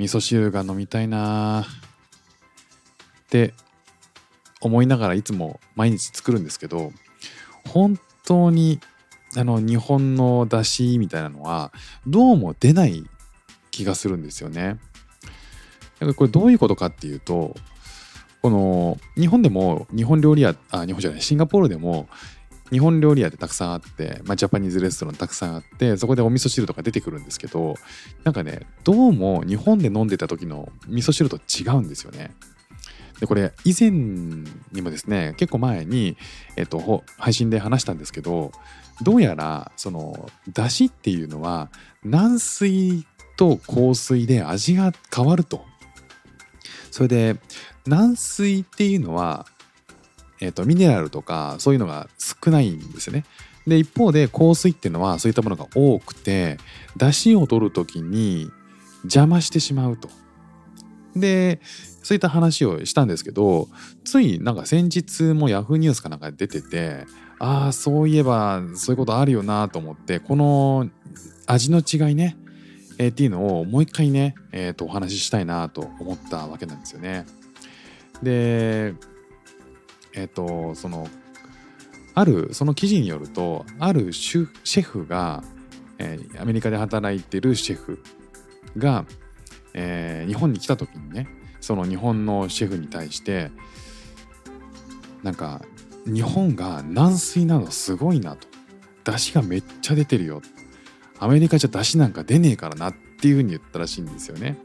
味噌汁が飲みたいなって思いながらいつも毎日作るんですけど本当にあの日本の出汁みたいなのはどうも出ない気がするんですよね。これどういうことかっていうとこの日本でも日本料理屋あ日本じゃないシンガポールでも日本料理屋ってたくさんあって、まあ、ジャパニーズレストランたくさんあってそこでお味噌汁とか出てくるんですけどなんかねどうも日本で飲んでた時の味噌汁と違うんですよね。でこれ以前にもですね結構前に、えっと、配信で話したんですけどどうやらその出汁っていうのは軟水と硬水で味が変わると。それで軟水っていうのは、えっとミネラルとかそういうのが少ないんですよね。で一方で硬水っていうのはそういったものが多くて出汁を取る時に邪魔してしまうと。でそういった話をしたんですけどついなんか先日もヤフーニュースかなんかで出ててああそういえばそういうことあるよなと思ってこの味の違いね、えーっていうのをもう一回ね、えーとお話ししたいなと思ったわけなんですよね。でえっ、とそのあるその記事によるとあるシェフが、えーアメリカで働いてるシェフが、えー日本に来た時にねその日本のシェフに対してなんか日本が軟水なのすごいなと出汁がめっちゃ出てるよアメリカじゃ出汁なんか出ねえからなっていうふうに言ったらしいんですよね。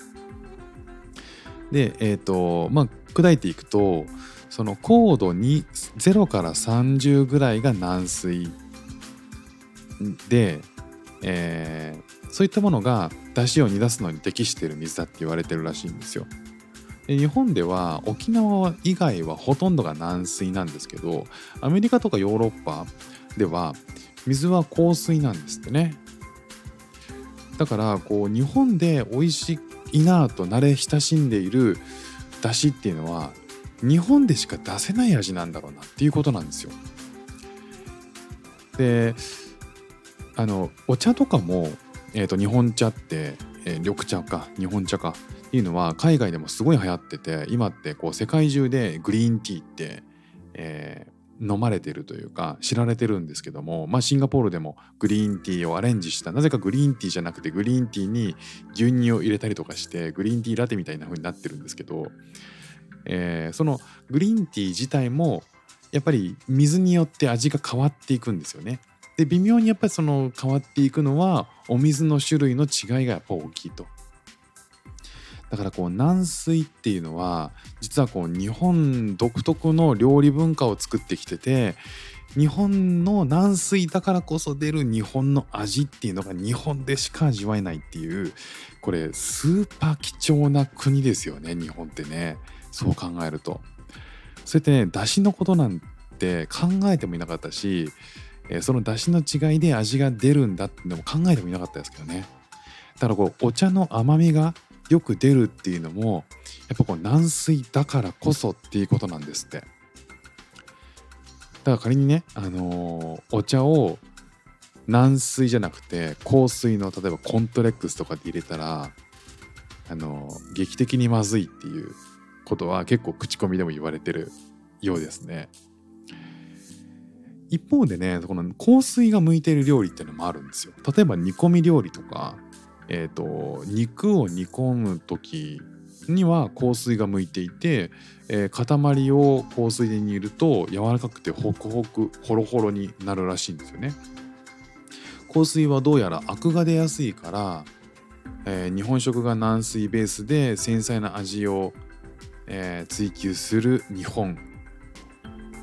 でえっ、とまあ砕いていくとその高度に0から30ぐらいが軟水で、えーそういったものが出汁を煮出すのに適している水だって言われてるらしいんですよ。日本では沖縄以外はほとんどが軟水なんですけどアメリカとかヨーロッパでは水は硬水なんですってねだからこう日本で美味しいなと慣れ親しんでいる出汁っていうのは日本でしか出せない味なんだろうなっていうことなんですよ。であのお茶とかも、えー、と日本茶って、えー緑茶か日本茶かっていうのは海外でもすごい流行ってて今ってこう世界中でグリーンティーって、えー飲まれてるというか知られてるんですけども、まあ、シンガポールでもグリーンティーをアレンジしたなぜかグリーンティーじゃなくてグリーンティーに牛乳を入れたりとかしてグリーンティーラテみたいな風になってるんですけど、えーそのグリーンティー自体もやっぱり水によって味が変わっていくんですよね。で微妙にやっぱりその変わっていくのはお水の種類の違いがやっぱ大きいと。だからこう軟水っていうのは実はこう日本独特の料理文化を作ってきてて日本の軟水だからこそ出る日本の味っていうのが日本でしか味わえないっていうこれスーパー貴重な国ですよね日本ってねそう考えると。そうやってね出汁のことなんて考えてもいなかったし、えーその出汁の違いで味が出るんだってのも考えてもいなかったですけどね。だからこうお茶の甘みがよく出るっていうのもやっぱこう軟水だからこそっていうことなんですって。だから仮にね、あのーお茶を軟水じゃなくて硬水の例えばコントレックスとかで入れたら、あのー劇的にまずいっていうことは結構口コミでも言われてるようですね。一方でねこの香水が向いてる料理っていうのもあるんですよ。例えば煮込み料理とか、えー、と肉を煮込む時には香水が向いていて、えー塊を香水で煮ると柔らかくてホクホクホロホロになるらしいんですよね。香水はどうやらアクが出やすいから、えー日本食が軟水ベースで繊細な味を、えー追求する日本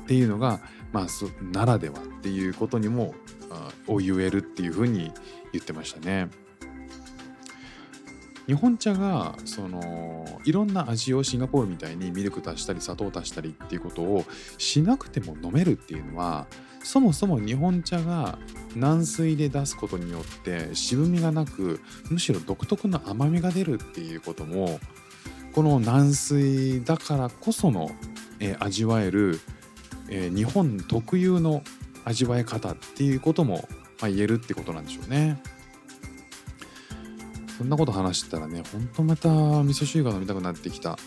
っていうのが、まあ、そならではっていうことにもあを言えるっていうふうに言ってましたね。日本茶がそのいろんな味をシンガポールみたいにミルク足したり砂糖足したりっていうことをしなくても飲めるっていうのはそもそも日本茶が軟水で出すことによって渋みがなくむしろ独特の甘みが出るっていうこともこの軟水だからこその、えー味わえる、えー日本特有の味わい方っていうことも、まあ、言えるってことなんでしょうね。そんなこと話してたらね、ほんとまた味噌汁が飲みたくなってきた。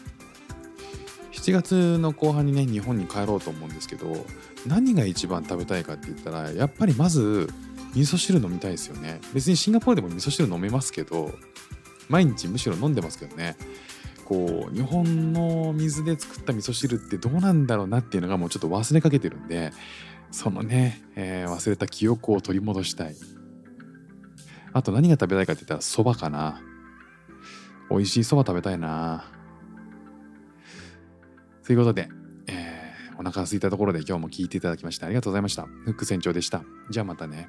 7月の後半にね、日本に帰ろうと思うんですけど、何が一番食べたいかって言ったら、やっぱりまず味噌汁飲みたいですよね。別にシンガポールでも味噌汁飲めますけど、毎日むしろ飲んでますけどね。こう日本の水で作った味噌汁ってどうなんだろうなっていうのがもうちょっと忘れかけてるんでそのね、えー忘れた記憶を取り戻したい。あと何が食べたいかって言ったらそばかな。美味しいそば食べたいな。ということで、えーお腹が空いたところで今日も聞いていただきましてありがとうございました。フック船長でした。じゃあまたね。